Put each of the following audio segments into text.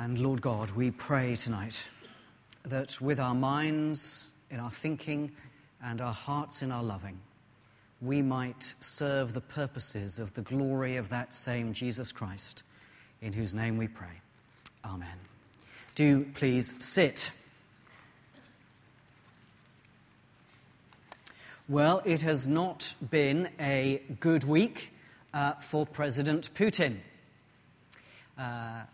And Lord God, we pray tonight that with our minds, in our thinking, and our hearts in our loving, we might serve the purposes of the glory of that same Jesus Christ, in whose name we pray. Amen. Do please sit. Well, it has not been a good week uh, for President Putin. Uh,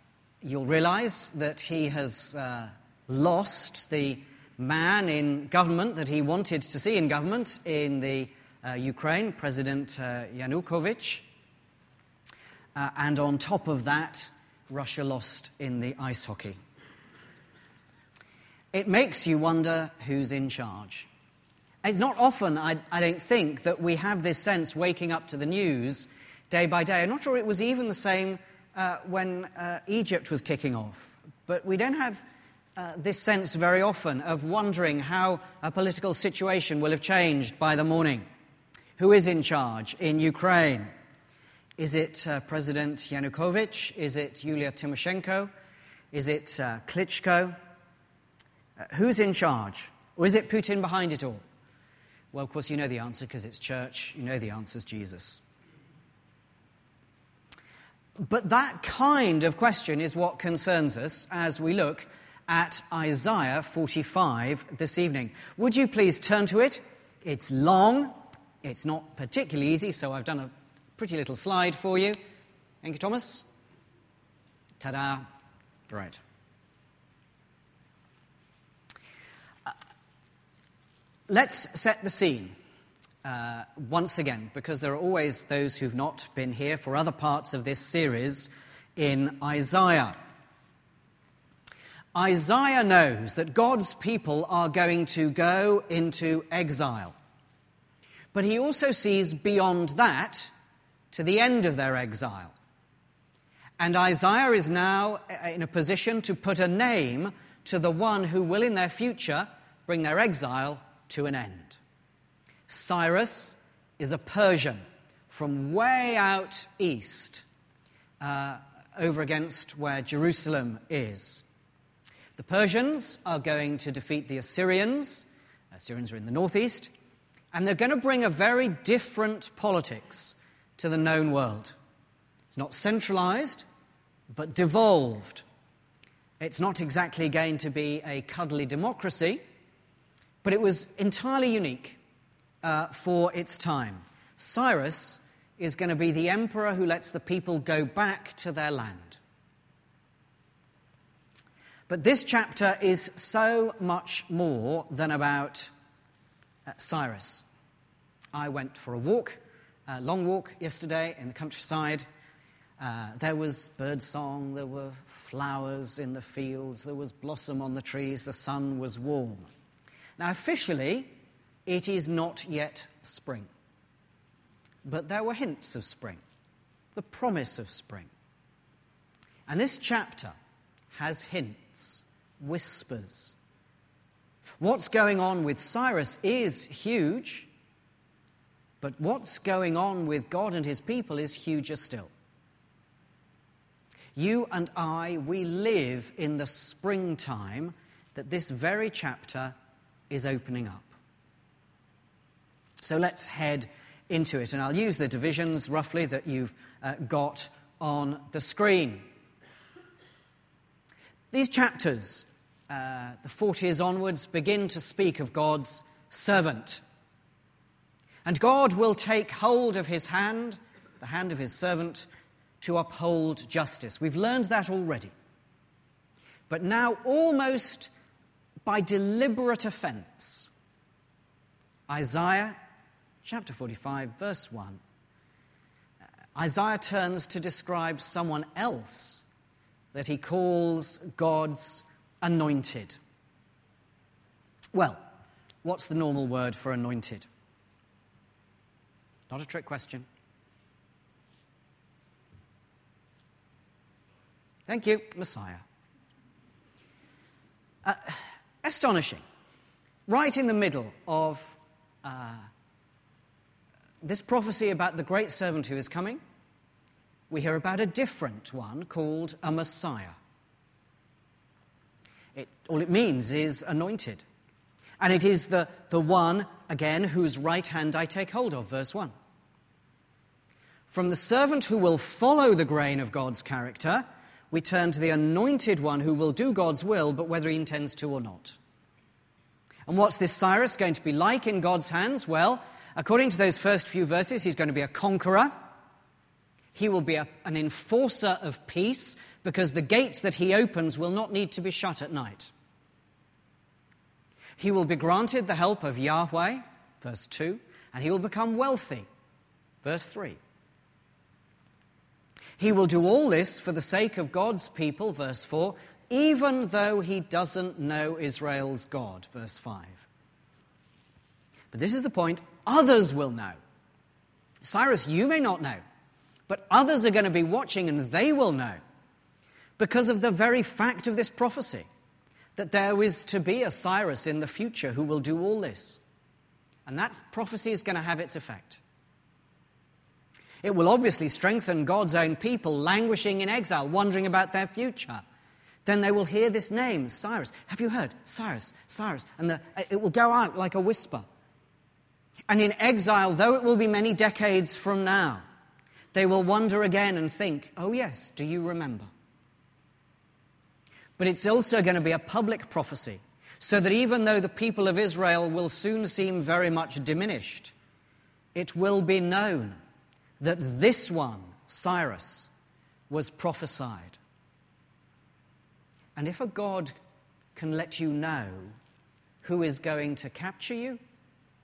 you'll realize that he has uh, lost the man in government that he wanted to see in government in the uh, Ukraine, President uh, Yanukovych. Uh, and on top of that, Russia lost in the ice hockey. It makes you wonder who's in charge. It's not often, I, I, don't think, that we have this sense waking up to the news day by day. I'm not sure it was even the same uh, when uh, Egypt was kicking off. But we don't have uh, this sense very often of wondering how a political situation will have changed by the morning. Who is in charge in Ukraine? Is it uh, President Yanukovych? Is it Yulia Tymoshenko? Is it uh, Klitschko? Uh, who's in charge? Or is it Putin behind it all? Well, of course, you know the answer because it's church. You know the answer is Jesus. But that kind of question is what concerns us as we look at Isaiah 45 this evening. Would you please turn to it? It's long, it's not particularly easy, so I've done a pretty little slide for you. Thank you, Thomas. Ta da. Right. Uh, let's set the scene uh, once again, because there are always those who've not been here for other parts of this series in Isaiah. Isaiah knows that God's people are going to go into exile. But he also sees beyond that to the end of their exile. And Isaiah is now in a position to put a name to the one who will, in their future, bring their exile to an end. Cyrus is a Persian from way out east uh, over against where Jerusalem is. The Persians are going to defeat the Assyrians. Assyrians are in the northeast. And they're going to bring a very different politics to the known world. It's not centralized, but devolved. It's not exactly going to be a cuddly democracy, but it was entirely unique uh, for its time. Cyrus is going to be the emperor who lets the people go back to their land. But this chapter is so much more than about uh, Cyrus. I went for a walk, a long walk yesterday in the countryside. Uh, there was bird song, there were flowers in the fields, there was blossom on the trees, the sun was warm. Now, officially, it is not yet spring. But there were hints of spring, the promise of spring. And this chapter has hints, whispers. What's going on with Cyrus is huge, but what's going on with God and his people is huger still. You and I, we live in the springtime that this very chapter is opening up. So let's head into it. And I'll use the divisions roughly that you've uh, got on the screen. These chapters, uh, the 40s onwards, begin to speak of God's servant. And God will take hold of his hand, the hand of his servant, to uphold justice. We've learned that already. But now, almost by deliberate offense, Isaiah chapter 45, verse 1, Isaiah turns to describe someone else that he calls God's anointed. Well, what's the normal word for anointed? Not a trick question. Thank you, Messiah. Uh, astonishing. Right in the middle of uh, this prophecy about the great servant who is coming, we hear about a different one called a Messiah. It, all it means is anointed. And it is the, the one, again, whose right hand I take hold of, verse 1. From the servant who will follow the grain of God's character, we turn to the anointed one who will do God's will, but whether he intends to or not. And what's this Cyrus going to be like in God's hands? Well, according to those first few verses, he's going to be a conqueror. He will be a, an enforcer of peace because the gates that he opens will not need to be shut at night. He will be granted the help of Yahweh, verse 2, and he will become wealthy, verse 3. He will do all this for the sake of God's people, verse 4, even though he doesn't know Israel's God, verse 5. But this is the point others will know. Cyrus, you may not know, but others are going to be watching and they will know because of the very fact of this prophecy that there is to be a Cyrus in the future who will do all this. And that prophecy is going to have its effect. It will obviously strengthen God's own people languishing in exile, wondering about their future. Then they will hear this name, Cyrus. Have you heard? Cyrus, Cyrus. And the, it will go out like a whisper. And in exile, though it will be many decades from now, they will wonder again and think, oh, yes, do you remember? But it's also going to be a public prophecy, so that even though the people of Israel will soon seem very much diminished, it will be known that this one, Cyrus, was prophesied. And if a God can let you know who is going to capture you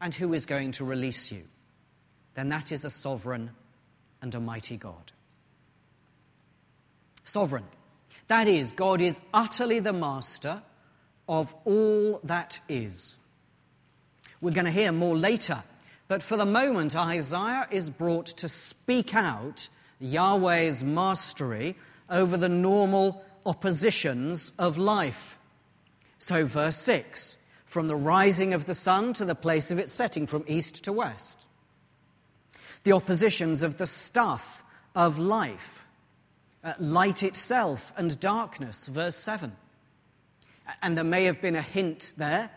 and who is going to release you, then that is a sovereign and a mighty God. Sovereign. That is, God is utterly the master of all that is. We're going to hear more later but for the moment, Isaiah is brought to speak out Yahweh's mastery over the normal oppositions of life. So, verse 6 from the rising of the sun to the place of its setting, from east to west. The oppositions of the stuff of life, uh, light itself and darkness, verse 7. And there may have been a hint there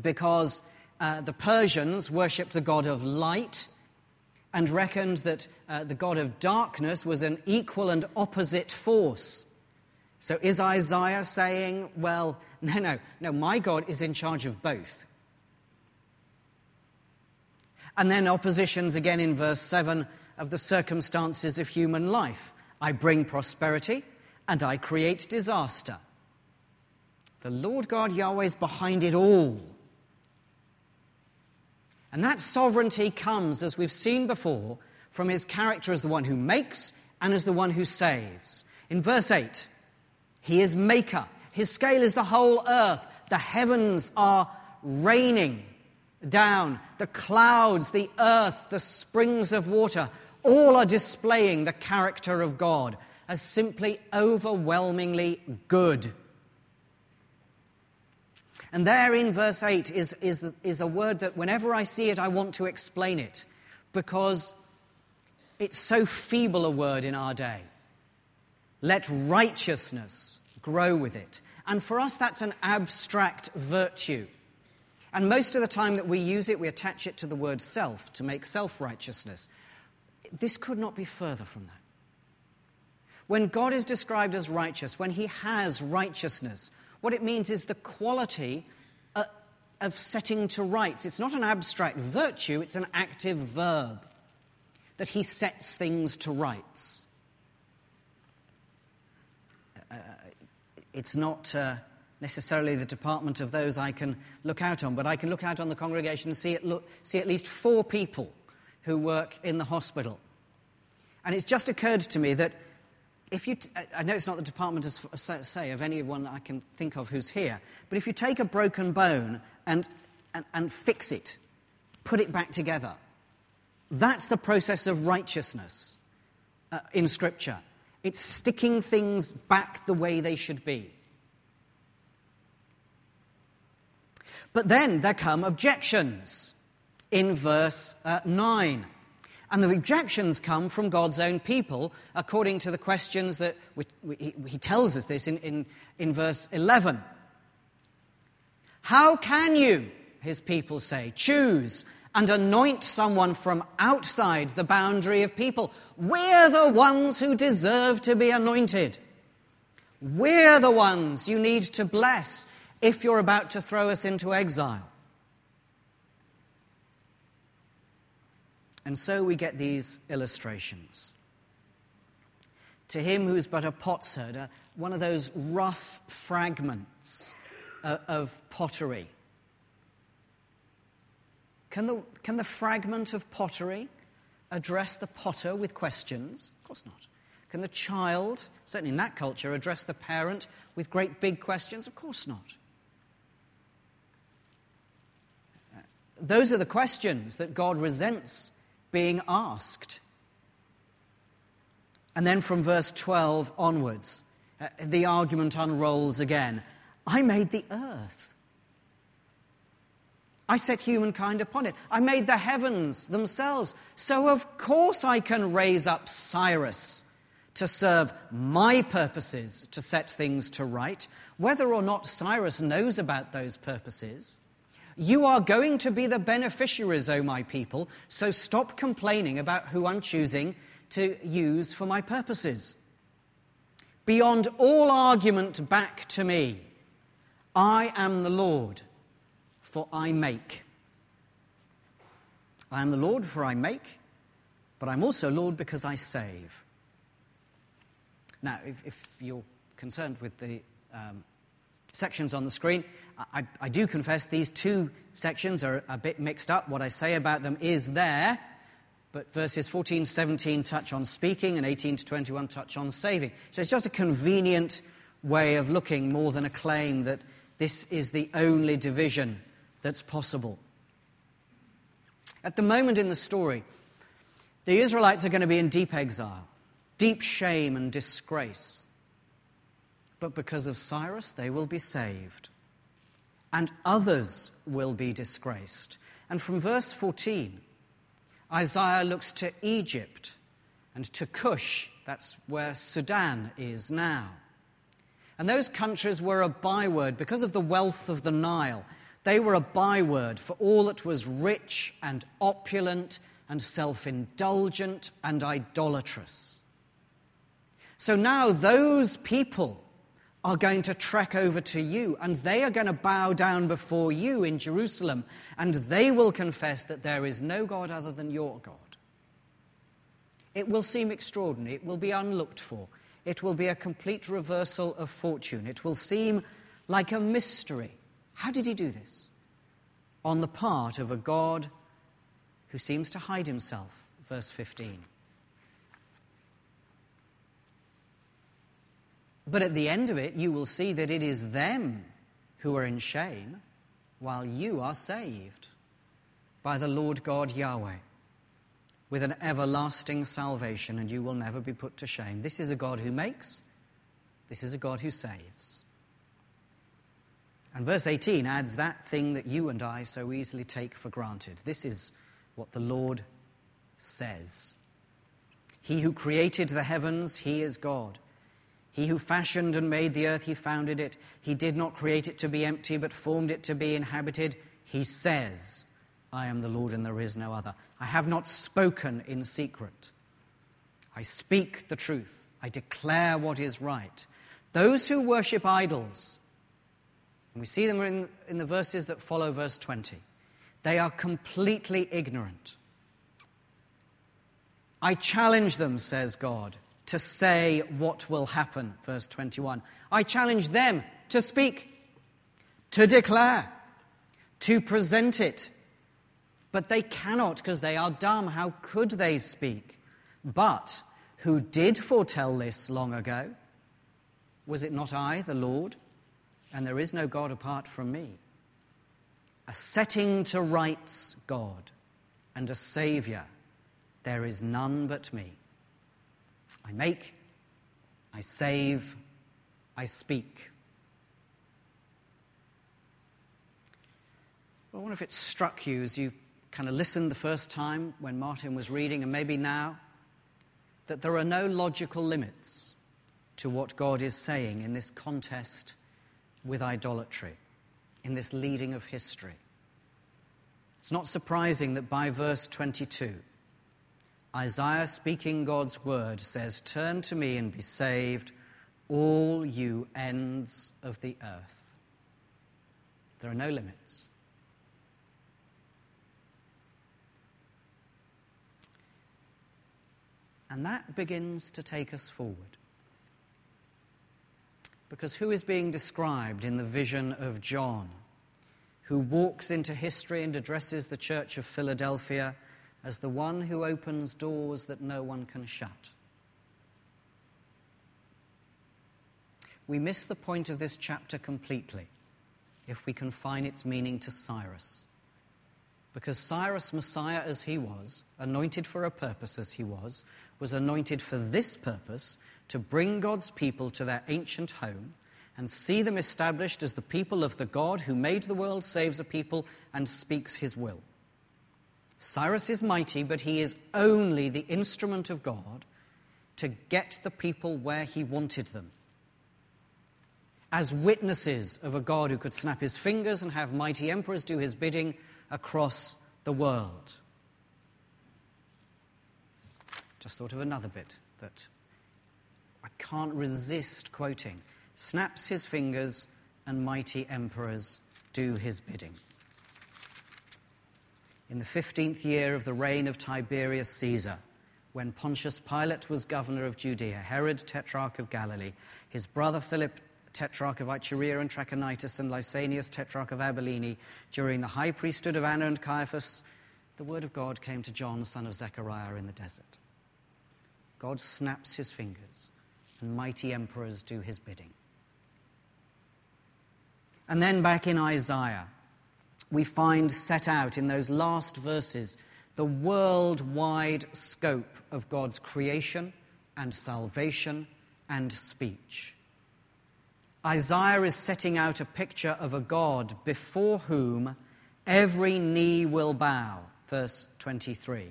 because uh, the Persians worshipped the god of light and reckoned that uh, the god of darkness was an equal and opposite force. So is Isaiah saying, well, no, no, no, my God is in charge of both? And then oppositions again in verse 7 of the circumstances of human life. I bring prosperity and I create disaster. The Lord God Yahweh is behind it all. And that sovereignty comes, as we've seen before, from his character as the one who makes and as the one who saves. In verse 8, he is maker. His scale is the whole earth. The heavens are raining down. The clouds, the earth, the springs of water, all are displaying the character of God as simply overwhelmingly good. And there in verse 8 is, is, is the word that whenever I see it, I want to explain it because it's so feeble a word in our day. Let righteousness grow with it. And for us, that's an abstract virtue. And most of the time that we use it, we attach it to the word self to make self righteousness. This could not be further from that. When God is described as righteous, when he has righteousness, what it means is the quality uh, of setting to rights. It's not an abstract virtue, it's an active verb that he sets things to rights. It's not uh, necessarily the department of those I can look out on, but I can look out on the congregation and see, look, see at least four people who work in the hospital. And it's just occurred to me that if you, t- I know it's not the department of say of anyone I can think of who's here, but if you take a broken bone and, and, and fix it, put it back together, that's the process of righteousness uh, in Scripture. It's sticking things back the way they should be. But then there come objections in verse uh, 9. And the rejections come from God's own people, according to the questions that we, we, he tells us this in, in, in verse 11. How can you, his people say, choose and anoint someone from outside the boundary of people? We're the ones who deserve to be anointed. We're the ones you need to bless if you're about to throw us into exile. And so we get these illustrations. To him who's but a potsherd, one of those rough fragments uh, of pottery. Can the, can the fragment of pottery address the potter with questions? Of course not. Can the child, certainly in that culture, address the parent with great big questions? Of course not. Those are the questions that God resents being asked. And then from verse 12 onwards, uh, the argument unrolls again. I made the earth. I set humankind upon it. I made the heavens themselves. So, of course, I can raise up Cyrus to serve my purposes to set things to right. Whether or not Cyrus knows about those purposes you are going to be the beneficiaries, O my people, so stop complaining about who I'm choosing to use for my purposes. Beyond all argument, back to me. I am the Lord, for I make. I am the Lord, for I make, but I'm also Lord because I save. Now, if, if you're concerned with the um, sections on the screen. I, I, do confess these two sections are a bit mixed up. What I say about them is there, but verses 14 17 touch on speaking and 18 to 21 touch on saving. So it's just a convenient way of looking more than a claim that this is the only division that's possible. At the moment in the story, the Israelites are going to be in deep exile, deep shame and disgrace but because of Cyrus, they will be saved. And others will be disgraced. And from verse 14, Isaiah looks to Egypt and to Cush, that's where Sudan is now. And those countries were a byword because of the wealth of the Nile. They were a byword for all that was rich and opulent and self indulgent and idolatrous. So now those people are going to trek over to you, and they are going to bow down before you in Jerusalem, and they will confess that there is no God other than your God. It will seem extraordinary, it will be unlooked for, it will be a complete reversal of fortune, it will seem like a mystery. How did he do this? On the part of a God who seems to hide himself. Verse 15. But at the end of it, you will see that it is them who are in shame, while you are saved by the Lord God Yahweh with an everlasting salvation, and you will never be put to shame. This is a God who makes, this is a God who saves. And verse 18 adds that thing that you and I so easily take for granted. This is what the Lord says He who created the heavens, He is God. He who fashioned and made the earth, he founded it. He did not create it to be empty, but formed it to be inhabited. He says, I am the Lord and there is no other. I have not spoken in secret. I speak the truth. I declare what is right. Those who worship idols, and we see them in, in the verses that follow verse 20, they are completely ignorant. I challenge them, says God to say what will happen. Verse 21. I challenge them to speak, to declare, to present it. But they cannot because they are dumb. How could they speak? But who did foretell this long ago? Was it not I, the Lord? And there is no God apart from me. A setting to rights God and a Saviour. There is none but me. I make, I save, I speak. I wonder if it struck you as you kind of listened the first time when Martin was reading, and maybe now, that there are no logical limits to what God is saying in this contest with idolatry, in this leading of history. It's not surprising that by verse 22, Isaiah, speaking God's word, says, Turn to me and be saved, all you ends of the earth. There are no limits. And that begins to take us forward. Because who is being described in the vision of John, who walks into history and addresses the church of Philadelphia as the one who opens doors that no one can shut? We miss the point of this chapter completely if we confine its meaning to Cyrus. Because Cyrus, Messiah as he was, anointed for a purpose as he was, was anointed for this purpose to bring God's people to their ancient home and see them established as the people of the God who made the world, saves a people, and speaks his will. Cyrus is mighty, but he is only the instrument of God to get the people where he wanted them. As witnesses of a God who could snap his fingers and have mighty emperors do his bidding, across the world. Just thought of another bit that I can't resist quoting. Snaps his fingers, and mighty emperors do his bidding. In the 15th year of the reign of Tiberius Caesar, when Pontius Pilate was governor of Judea, Herod, tetrarch of Galilee, his brother Philip tetrarch of Iturea and Trachonitis, and Lysanias, tetrarch of Abilene, during the high priesthood of Annas and Caiaphas, the word of God came to John, son of Zechariah, in the desert. God snaps his fingers, and mighty emperors do his bidding. And then back in Isaiah, we find set out in those last verses the worldwide scope of God's creation and salvation and speech. Isaiah is setting out a picture of a God before whom every knee will bow. Verse 23.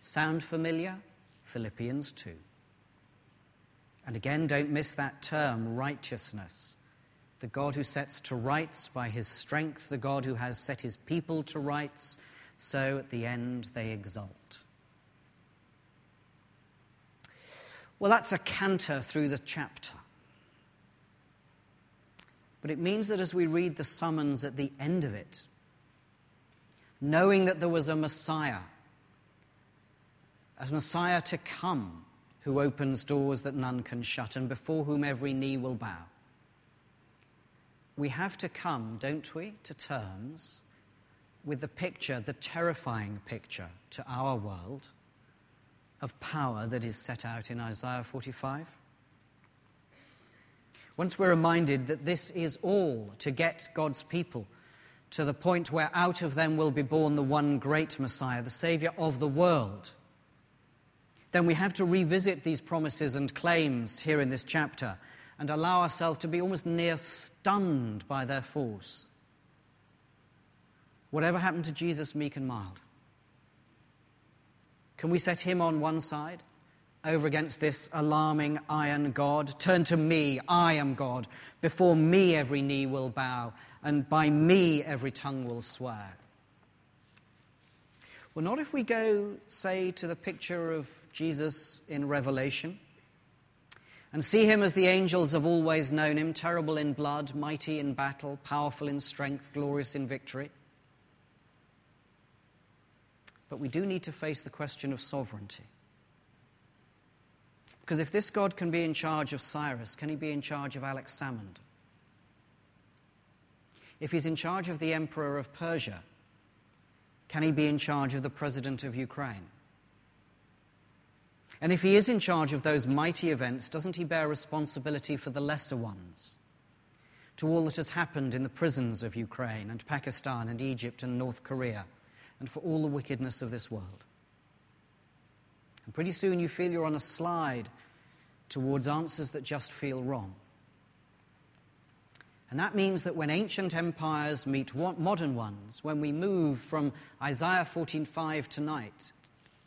Sound familiar? Philippians 2. And again, don't miss that term, righteousness. The God who sets to rights by his strength, the God who has set his people to rights, so at the end they exult. Well, that's a canter through the chapter. But it means that as we read the summons at the end of it, knowing that there was a Messiah, a Messiah to come who opens doors that none can shut and before whom every knee will bow, we have to come, don't we, to terms with the picture, the terrifying picture to our world of power that is set out in Isaiah 45. Once we're reminded that this is all to get God's people to the point where out of them will be born the one great Messiah, the Savior of the world, then we have to revisit these promises and claims here in this chapter and allow ourselves to be almost near stunned by their force. Whatever happened to Jesus, meek and mild? Can we set him on one side over against this alarming iron God. Turn to me, I am God. Before me every knee will bow, and by me every tongue will swear. Well, not if we go, say, to the picture of Jesus in Revelation and see him as the angels have always known him terrible in blood, mighty in battle, powerful in strength, glorious in victory. But we do need to face the question of sovereignty. Because if this God can be in charge of Cyrus, can he be in charge of Alex Salmond? If he's in charge of the emperor of Persia, can he be in charge of the president of Ukraine? And if he is in charge of those mighty events, doesn't he bear responsibility for the lesser ones? To all that has happened in the prisons of Ukraine and Pakistan and Egypt and North Korea, and for all the wickedness of this world? And pretty soon you feel you're on a slide towards answers that just feel wrong. And that means that when ancient empires meet modern ones, when we move from Isaiah 14:5 tonight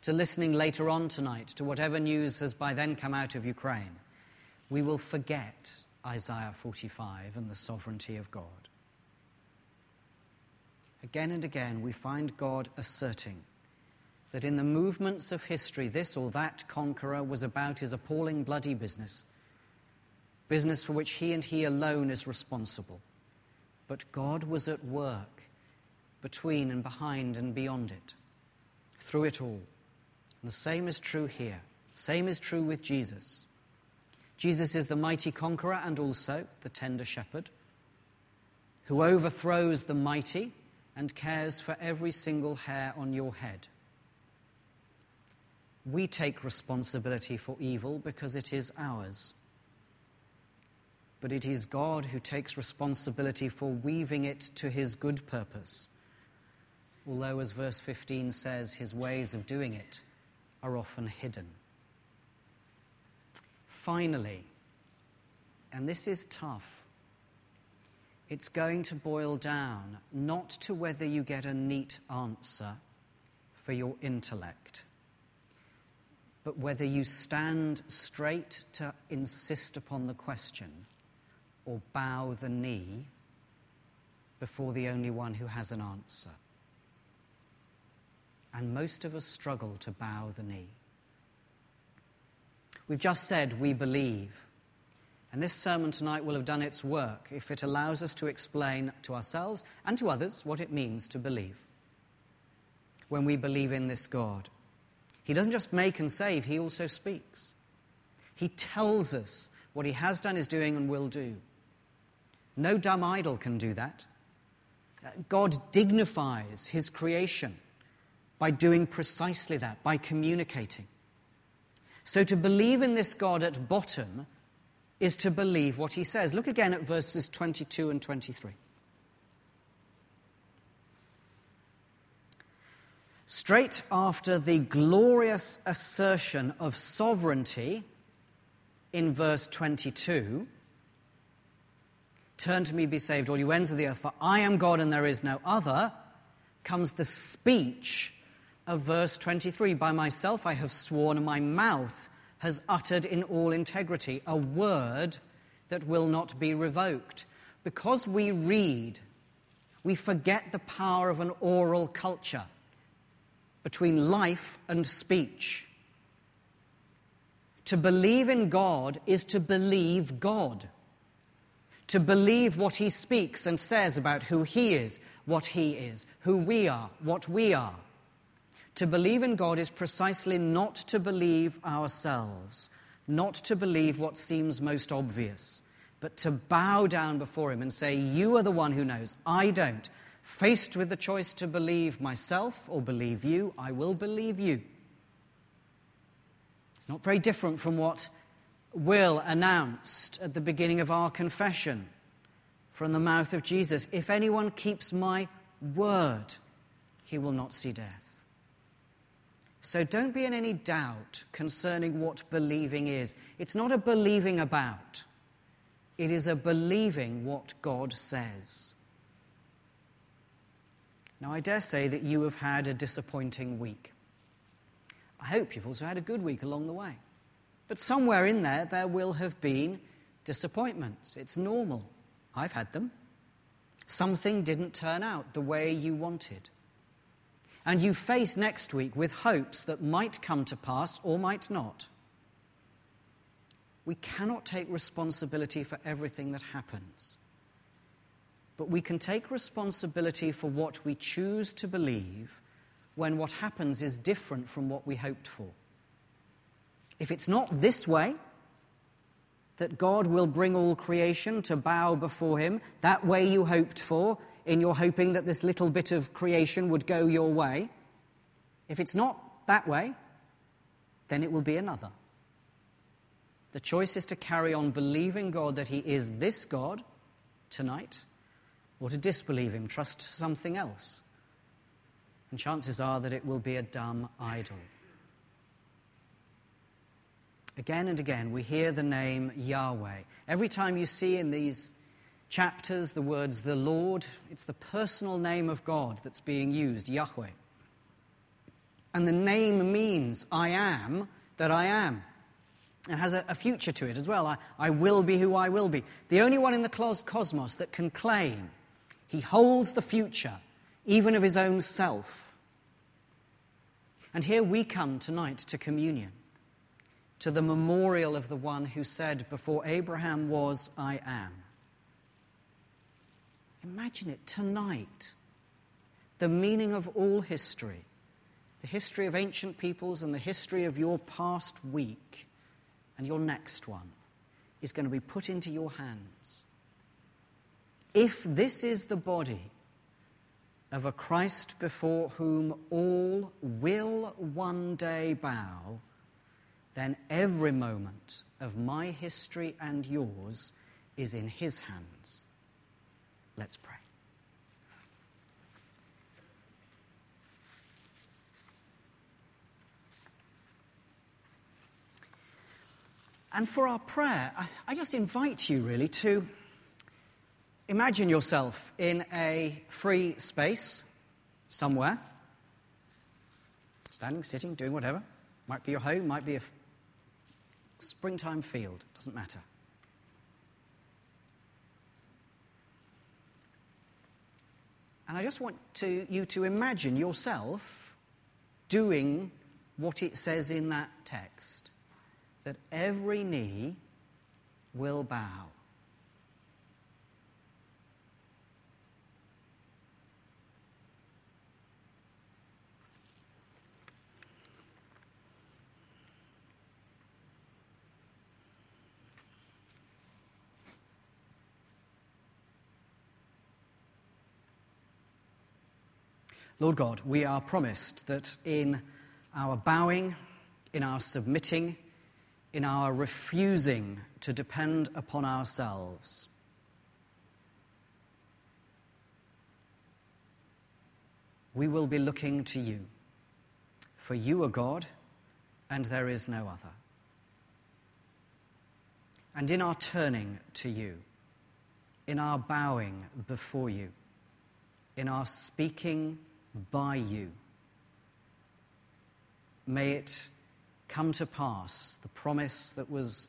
to listening later on tonight to whatever news has by then come out of Ukraine, we will forget Isaiah 45 and the sovereignty of God. Again and again, we find God asserting that in the movements of history, this or that conqueror was about his appalling bloody business, business for which he and he alone is responsible. But God was at work between and behind and beyond it, through it all. And the same is true here. Same is true with Jesus. Jesus is the mighty conqueror and also the tender shepherd who overthrows the mighty and cares for every single hair on your head. We take responsibility for evil because it is ours. But it is God who takes responsibility for weaving it to his good purpose. Although, as verse 15 says, his ways of doing it are often hidden. Finally, and this is tough, it's going to boil down not to whether you get a neat answer for your intellect, but whether you stand straight to insist upon the question or bow the knee before the only one who has an answer. And most of us struggle to bow the knee. We've just said we believe. And this sermon tonight will have done its work if it allows us to explain to ourselves and to others what it means to believe. When we believe in this God, He doesn't just make and save, He also speaks. He tells us what He has done, is doing, and will do. No dumb idol can do that. Uh, God dignifies His creation by doing precisely that, by communicating. So to believe in this God at bottom is to believe what he says. Look again at verses 22 and 23. Straight after the glorious assertion of sovereignty in verse 22, turn to me, be saved, all you ends of the earth, for I am God and there is no other, comes the speech of verse 23 By myself I have sworn, and my mouth has uttered in all integrity a word that will not be revoked. Because we read, we forget the power of an oral culture between life and speech. To believe in God is to believe God. To believe what He speaks and says about who He is, what He is, who we are, what we are. To believe in God is precisely not to believe ourselves, not to believe what seems most obvious, but to bow down before Him and say, You are the one who knows, I don't. Faced with the choice to believe myself or believe you, I will believe you. It's not very different from what Will announced at the beginning of our confession from the mouth of Jesus If anyone keeps my word, he will not see death. So don't be in any doubt concerning what believing is. It's not a believing about, it is a believing what God says. Now, I dare say that you have had a disappointing week. I hope you've also had a good week along the way. But somewhere in there, there will have been disappointments. It's normal. I've had them. Something didn't turn out the way you wanted and you face next week with hopes that might come to pass or might not. We cannot take responsibility for everything that happens, but we can take responsibility for what we choose to believe when what happens is different from what we hoped for. If it's not this way, that God will bring all creation to bow before Him, that way you hoped for, in your hoping that this little bit of creation would go your way. If it's not that way, then it will be another. The choice is to carry on believing God that He is this God tonight, or to disbelieve Him, trust something else. And chances are that it will be a dumb idol. Again and again, we hear the name Yahweh. Every time you see in these chapters the words the Lord. It's the personal name of God that's being used, Yahweh. And the name means I am that I am. It has a, a future to it as well. I, I will be who I will be. The only one in the cosmos that can claim he holds the future, even of his own self. And here we come tonight to communion, to the memorial of the one who said, Before Abraham was, I am. Imagine it tonight. The meaning of all history, the history of ancient peoples and the history of your past week and your next one, is going to be put into your hands. If this is the body of a Christ before whom all will one day bow, then every moment of my history and yours is in his hands. Let's pray. And for our prayer, I, just invite you really to imagine yourself in a free space somewhere, standing, sitting, doing whatever. Might be your home, might be a springtime field, doesn't matter. And I just want to, you to imagine yourself doing what it says in that text that every knee will bow. Lord God, we are promised that in our bowing, in our submitting, in our refusing to depend upon ourselves, we will be looking to you. For you are God, and there is no other. And in our turning to you, in our bowing before you, in our speaking by you. May it come to pass, the promise that was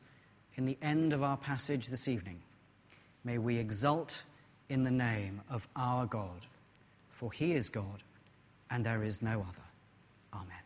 in the end of our passage this evening. May we exult in the name of our God, for he is God and there is no other. Amen.